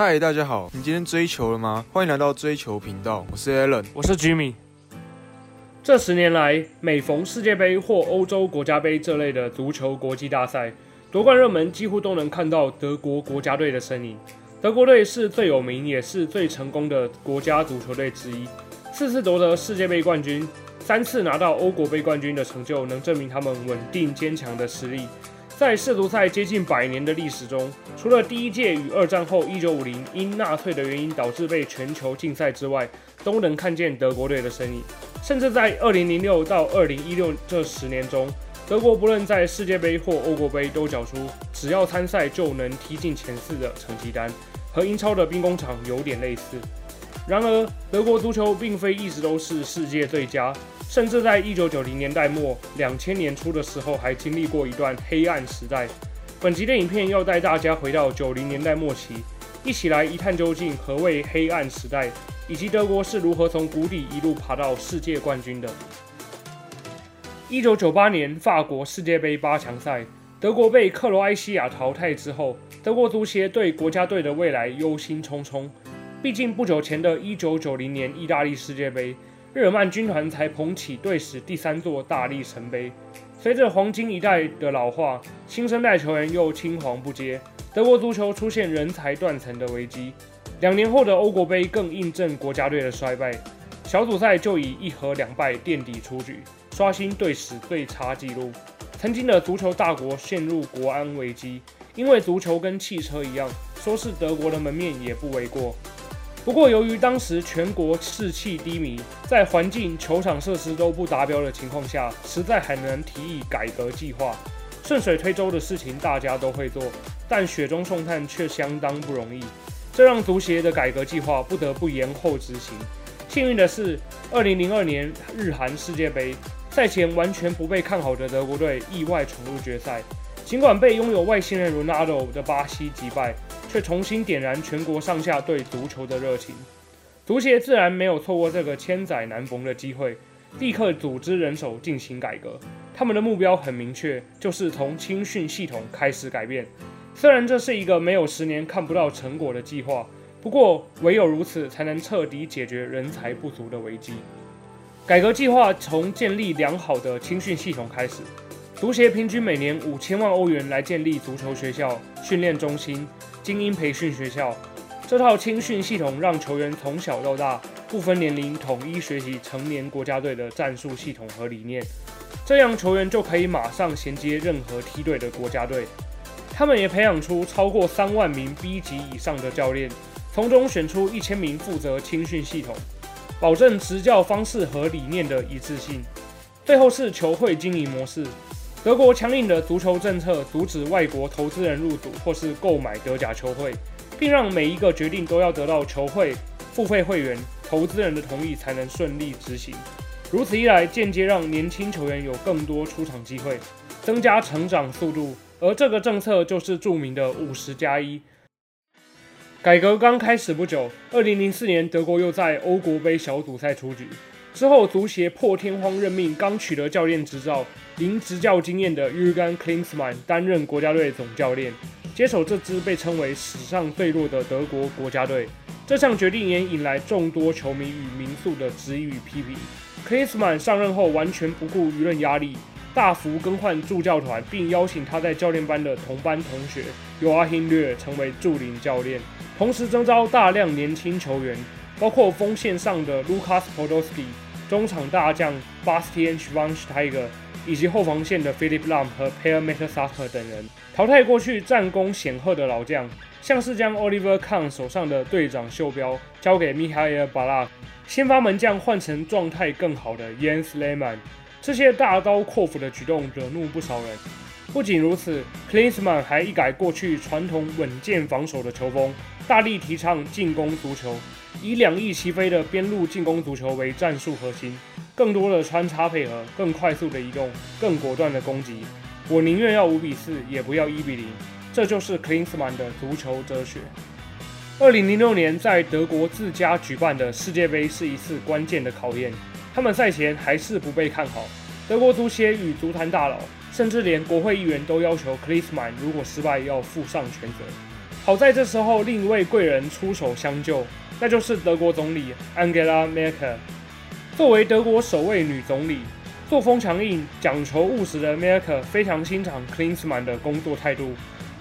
嗨，大家好！你今天追求了吗？欢迎来到追求频道，我是 Alan，我是 Jimmy。这十年来，每逢世界杯或欧洲国家杯这类的足球国际大赛，夺冠热门几乎都能看到德国国家队的身影。德国队是最有名也是最成功的国家足球队之一，四次夺得世界杯冠军，三次拿到欧国杯冠军的成就，能证明他们稳定坚强的实力。在世足赛接近百年的历史中，除了第一届与二战后1950因纳粹的原因导致被全球禁赛之外，都能看见德国队的身影。甚至在2006到2016这十年中，德国不论在世界杯或欧国杯都缴出只要参赛就能踢进前四的成绩单。和英超的兵工厂有点类似，然而德国足球并非一直都是世界最佳，甚至在一九九零年代末、两千年初的时候还经历过一段黑暗时代。本集的影片要带大家回到九零年代末期，一起来一探究竟何谓黑暗时代，以及德国是如何从谷底一路爬到世界冠军的。一九九八年法国世界杯八强赛，德国被克罗埃西亚淘汰之后。德国足协对国家队的未来忧心忡忡，毕竟不久前的一九九零年意大利世界杯，日耳曼军团才捧起队史第三座大力神杯。随着黄金一代的老化，新生代球员又青黄不接，德国足球出现人才断层的危机。两年后的欧国杯更印证国家队的衰败，小组赛就以一和两败垫底出局，刷新队史最差纪录。曾经的足球大国陷入国安危机。因为足球跟汽车一样，说是德国的门面也不为过。不过，由于当时全国士气低迷，在环境、球场设施都不达标的情况下，实在很难提议改革计划。顺水推舟的事情大家都会做，但雪中送炭却相当不容易，这让足协的改革计划不得不延后执行。幸运的是，2002年日韩世界杯赛前完全不被看好的德国队意外闯入决赛。尽管被拥有外星人 Ronaldo 的巴西击败，却重新点燃全国上下对足球的热情。足协自然没有错过这个千载难逢的机会，立刻组织人手进行改革。他们的目标很明确，就是从青训系统开始改变。虽然这是一个没有十年看不到成果的计划，不过唯有如此，才能彻底解决人才不足的危机。改革计划从建立良好的青训系统开始。足协平均每年五千万欧元来建立足球学校、训练中心、精英培训学校。这套青训系统让球员从小到大不分年龄统一学习成年国家队的战术系统和理念，这样球员就可以马上衔接任何梯队的国家队。他们也培养出超过三万名 B 级以上的教练，从中选出一千名负责青训系统，保证执教方式和理念的一致性。最后是球会经营模式。德国强硬的足球政策阻止外国投资人入主或是购买德甲球会，并让每一个决定都要得到球会、付费会员、投资人的同意才能顺利执行。如此一来，间接让年轻球员有更多出场机会，增加成长速度。而这个政策就是著名的五十加一。改革刚开始不久，二零零四年德国又在欧国杯小组赛出局。之后，足协破天荒任命刚取得教练执照、零执教经验的 Jürgen Klinsman 担任国家队总教练，接手这支被称为史上最弱的德国国家队。这项决定也引来众多球迷与民宿的质疑与批评。Klinsman 上任后完全不顾舆论压力，大幅更换助教团，并邀请他在教练班的同班同学 Joachim Löw 成为助理教练，同时征召大量年轻球员，包括锋线上的 Lukas Podolski。中场大将 Bastian Schweinsteiger 以及后防线的 Philip Lahm 和 Per Mertesacker 等人淘汰过去战功显赫的老将，像是将 Oliver Kahn 手上的队长袖标交给 Mihail Balak，先发门将换成状态更好的 Jens Lehmann。这些大刀阔斧的举动惹怒不少人。不仅如此，Klinsmann 还一改过去传统稳健防守的球风，大力提倡进攻足球。以两翼齐飞的边路进攻足球为战术核心，更多的穿插配合，更快速的移动，更果断的攻击。我宁愿要五比四，也不要一比零。这就是 Klinsmann 的足球哲学。二零零六年在德国自家举办的世界杯是一次关键的考验。他们赛前还是不被看好，德国足协与足坛大佬，甚至连国会议员都要求 Klinsmann 如果失败要负上全责。好在这时候另一位贵人出手相救，那就是德国总理 Angela Merkel。作为德国首位女总理，作风强硬、讲求务实的 Merkel 非常欣赏 Klinsmann 的工作态度。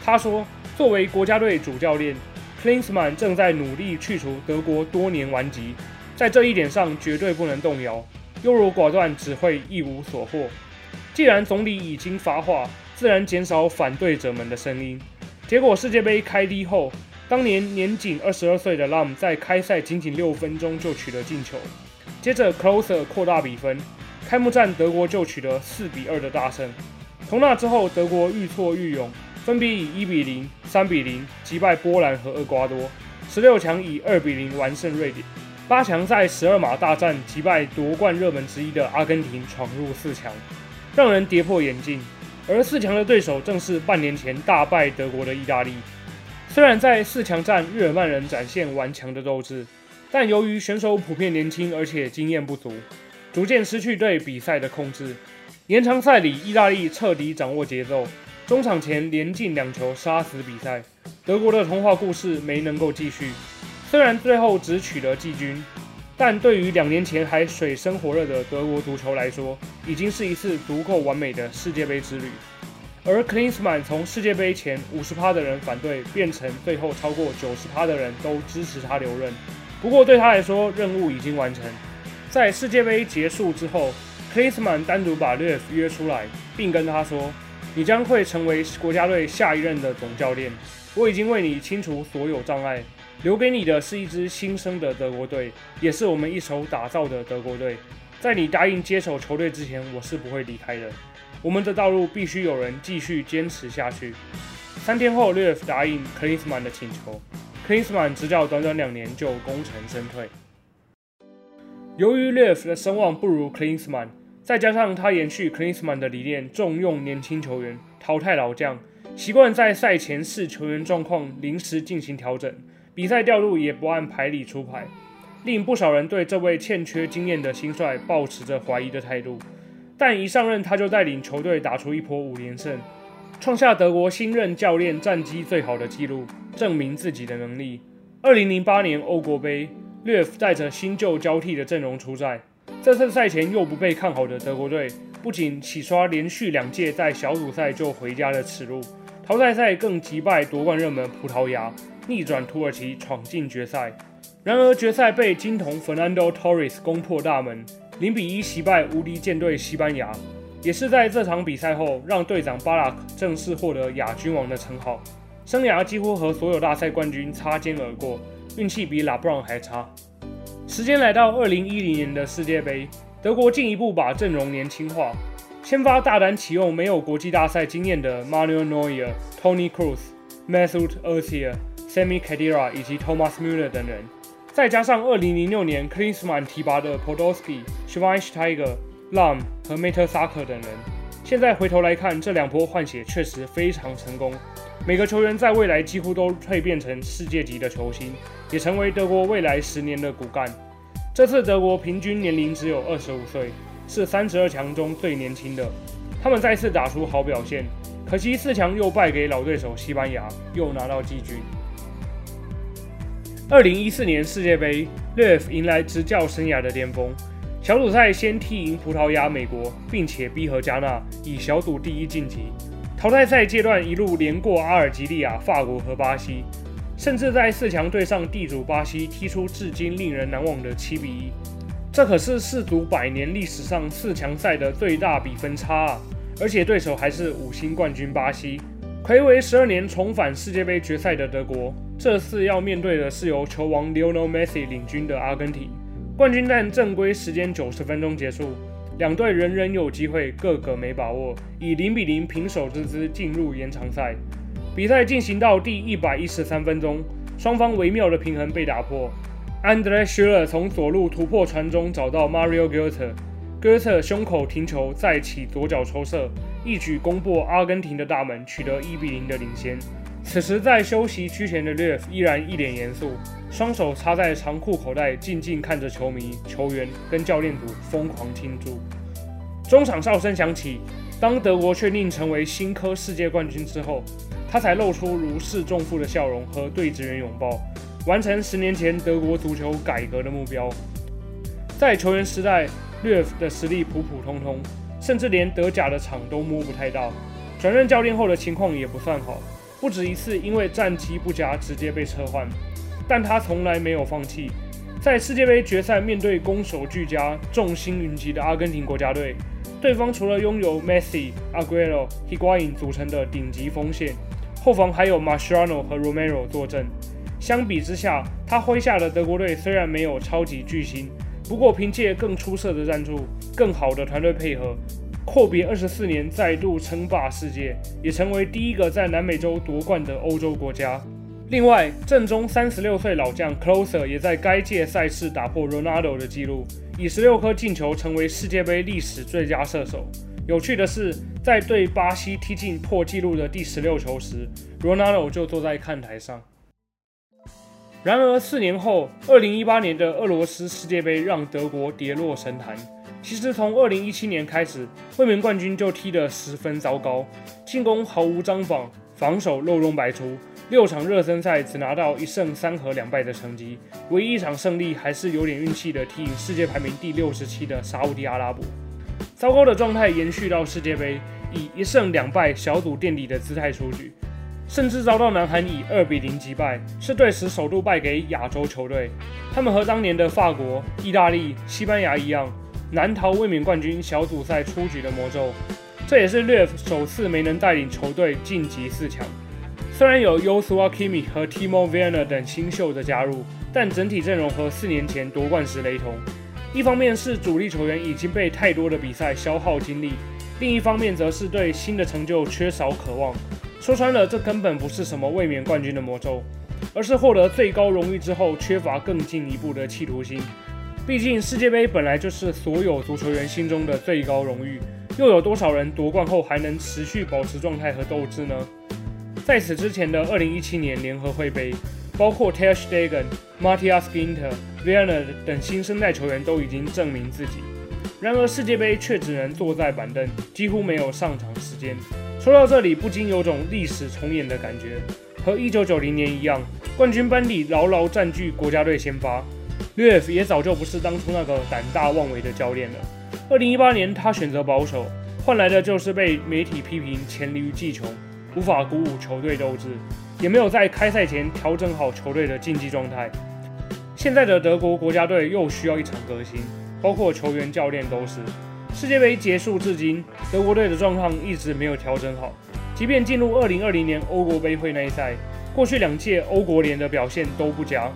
他说：“作为国家队主教练，Klinsmann 正在努力去除德国多年顽疾，在这一点上绝对不能动摇。优柔寡断只会一无所获。既然总理已经发话，自然减少反对者们的声音。结果世界杯开踢后，当年年仅二十二岁的 Lam 在开赛仅仅六分钟就取得进球，接着 Closer 扩大比分，开幕战德国就取得四比二的大胜。从那之后，德国愈挫愈勇。分别以一比零、三比零击败波兰和厄瓜多，十六强以二比零完胜瑞典，八强在十二码大战击败夺冠热门之一的阿根廷，闯入四强，让人跌破眼镜。而四强的对手正是半年前大败德国的意大利。虽然在四强战日耳曼人展现顽强的斗志，但由于选手普遍年轻而且经验不足，逐渐失去对比赛的控制。延长赛里，意大利彻底掌握节奏。中场前连进两球杀死比赛，德国的童话故事没能够继续。虽然最后只取得季军，但对于两年前还水深火热的德国足球来说，已经是一次足够完美的世界杯之旅。而 Klinsmann 从世界杯前五十趴的人反对，变成最后超过九十趴的人都支持他留任。不过对他来说，任务已经完成。在世界杯结束之后，Klinsmann 单独把 l e f 约出来，并跟他说。你将会成为国家队下一任的总教练。我已经为你清除所有障碍，留给你的是一支新生的德国队，也是我们一手打造的德国队。在你答应接手球队之前，我是不会离开的。我们的道路必须有人继续坚持下去。三天后 l e f 答应 k l i n s m a n 的请求 k l i n s m a n 执教短短两年就功成身退。由于 l e f 的声望不如 k l i n s m a n。再加上他延续 k l i n s m a n 的理念，重用年轻球员，淘汰老将，习惯在赛前视球员状况临时进行调整，比赛调度也不按牌理出牌，令不少人对这位欠缺经验的新帅抱持着怀疑的态度。但一上任，他就带领球队打出一波五连胜，创下德国新任教练战绩最好的纪录，证明自己的能力。二零零八年欧国杯，略夫带着新旧交替的阵容出战。这次赛前又不被看好的德国队，不仅洗刷连续两届在小组赛就回家的耻辱，淘汰赛更击败夺冠热门葡萄牙，逆转土耳其闯进决赛。然而决赛被金童 Fernando Torres 攻破大门，零比一惜败无敌舰队西班牙。也是在这场比赛后，让队长巴拉克正式获得亚军王的称号，生涯几乎和所有大赛冠军擦肩而过，运气比拉布朗还差。时间来到二零一零年的世界杯，德国进一步把阵容年轻化，先发大胆启用没有国际大赛经验的 Manuel Neuer、Tony Cruz、Mesut Özil、Sami Khedira 以及 Thomas Müller 等人，再加上二零零六年 Krisman 提拔的 Podolski、Schweinsteiger、Lam 和 m e t e r s a k e 等人，现在回头来看，这两波换血确实非常成功。每个球员在未来几乎都蜕变成世界级的球星，也成为德国未来十年的骨干。这次德国平均年龄只有二十五岁，是三十二强中最年轻的。他们再次打出好表现，可惜四强又败给老对手西班牙，又拿到季军。二零一四年世界杯，略夫迎来执教生涯的巅峰。小组赛先踢赢葡萄牙、美国，并且逼和加纳，以小组第一晋级。淘汰赛阶段一路连过阿尔及利亚、法国和巴西，甚至在四强对上地主巴西，踢出至今令人难忘的七比一。这可是世足百年历史上四强赛的最大比分差啊！而且对手还是五星冠军巴西。魁违十二年重返世界杯决赛的德国，这次要面对的是由球王 Lionel Messi 领军的阿根廷。冠军战正规时间九十分钟结束。两队人人有机会，个个没把握，以零比零平手之姿进入延长赛。比赛进行到第一百一十三分钟，双方微妙的平衡被打破。安德烈·施勒从左路突破传中，找到 Mario Goethe，戈特胸口停球，再起左脚抽射，一举攻破阿根廷的大门，取得一比零的领先。此时在休息区前的 l 夫依然一脸严肃，双手插在长裤口袋，静静看着球迷、球员跟教练组疯狂庆祝。中场哨声响起，当德国确定成为新科世界冠军之后，他才露出如释重负的笑容和对职员拥抱，完成十年前德国足球改革的目标。在球员时代，略夫的实力普普通通，甚至连德甲的场都摸不太到。转任教练后的情况也不算好，不止一次因为战绩不佳直接被撤换。但他从来没有放弃。在世界杯决赛面对攻守俱佳、众星云集的阿根廷国家队，对方除了拥有 Messi、Aguero、Higuain 组成的顶级锋线，后防还有 Mascherano 和 Romero 坐镇。相比之下，他麾下的德国队虽然没有超级巨星，不过凭借更出色的战术、更好的团队配合，阔别二十四年再度称霸世界，也成为第一个在南美洲夺冠的欧洲国家。另外，正中三十六岁老将 Closer 也在该届赛事打破 Ronaldo 的纪录，以十六颗进球成为世界杯历史最佳射手。有趣的是，在对巴西踢进破纪录的第十六球时，Ronaldo 就坐在看台上。然而，四年后，二零一八年的俄罗斯世界杯让德国跌落神坛。其实，从二零一七年开始，卫冕冠军就踢得十分糟糕，进攻毫无章法，防守漏洞百出。六场热身赛只拿到一胜三和两败的成绩，唯一一场胜利还是有点运气的踢赢世界排名第六十七的沙地阿拉伯。糟糕的状态延续到世界杯，以一胜两败小组垫底的姿态出局，甚至遭到南韩以二比零击败，是队史首度败给亚洲球队。他们和当年的法国、意大利、西班牙一样，难逃卫冕冠军小组赛出局的魔咒。这也是略夫首次没能带领球队晋级四强。虽然有 yoshua Kimi 和 Timo Werner 等新秀的加入，但整体阵容和四年前夺冠时雷同。一方面是主力球员已经被太多的比赛消耗精力，另一方面则是对新的成就缺少渴望。说穿了，这根本不是什么卫冕冠军的魔咒，而是获得最高荣誉之后缺乏更进一步的企图心。毕竟世界杯本来就是所有足球员心中的最高荣誉，又有多少人夺冠后还能持续保持状态和斗志呢？在此之前的2017年联合会杯，包括 Ter Stegen、Matthias Ginter、Werner 等新生代球员都已经证明自己。然而世界杯却只能坐在板凳，几乎没有上场时间。说到这里，不禁有种历史重演的感觉。和1990年一样，冠军班底牢牢占据国家队先发。略夫也早就不是当初那个胆大妄为的教练了。2018年，他选择保守，换来的就是被媒体批评黔驴技穷。无法鼓舞球队斗志，也没有在开赛前调整好球队的竞技状态。现在的德国国家队又需要一场革新，包括球员、教练都是。世界杯结束至今，德国队的状况一直没有调整好。即便进入2020年欧国杯会内赛，过去两届欧国联的表现都不佳。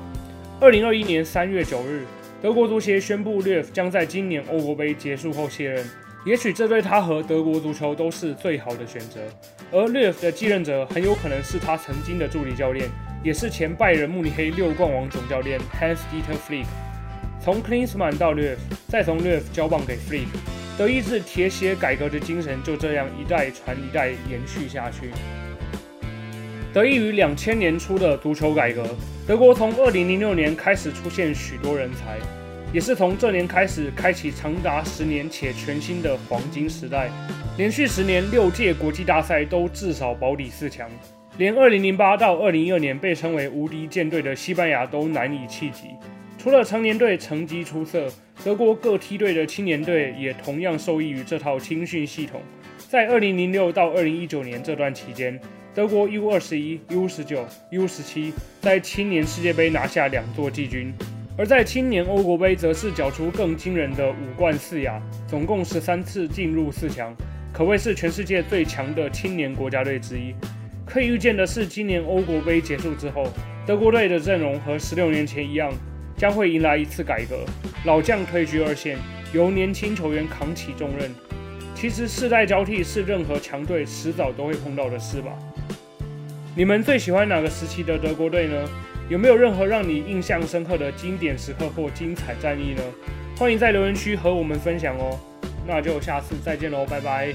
2021年3月9日，德国足协宣布略夫将在今年欧国杯结束后卸任。也许这对他和德国足球都是最好的选择，而略夫的继任者很有可能是他曾经的助理教练，也是前拜仁慕尼黑六冠王总教练 Hans-Dieter Flick。从 Klinsmann 到略夫，再从略夫交棒给 Flick，德意志铁血改革的精神就这样一代传一代延续下去。得益于两千年初的足球改革，德国从二零零六年开始出现许多人才。也是从这年开始，开启长达十年且全新的黄金时代。连续十年六届国际大赛都至少保底四强，连2008到2012年被称为无敌舰队的西班牙都难以企及。除了成年队成绩出色，德国各梯队的青年队也同样受益于这套青训系统。在2006到2019年这段期间，德国 U21、U19、U17 在青年世界杯拿下两座季军。而在青年欧国杯，则是缴出更惊人的五冠四亚，总共十三次进入四强，可谓是全世界最强的青年国家队之一。可以预见的是，今年欧国杯结束之后，德国队的阵容和十六年前一样，将会迎来一次改革，老将退居二线，由年轻球员扛起重任。其实世代交替是任何强队迟早都会碰到的事吧？你们最喜欢哪个时期的德国队呢？有没有任何让你印象深刻的经典时刻或精彩战役呢？欢迎在留言区和我们分享哦。那就下次再见喽，拜拜。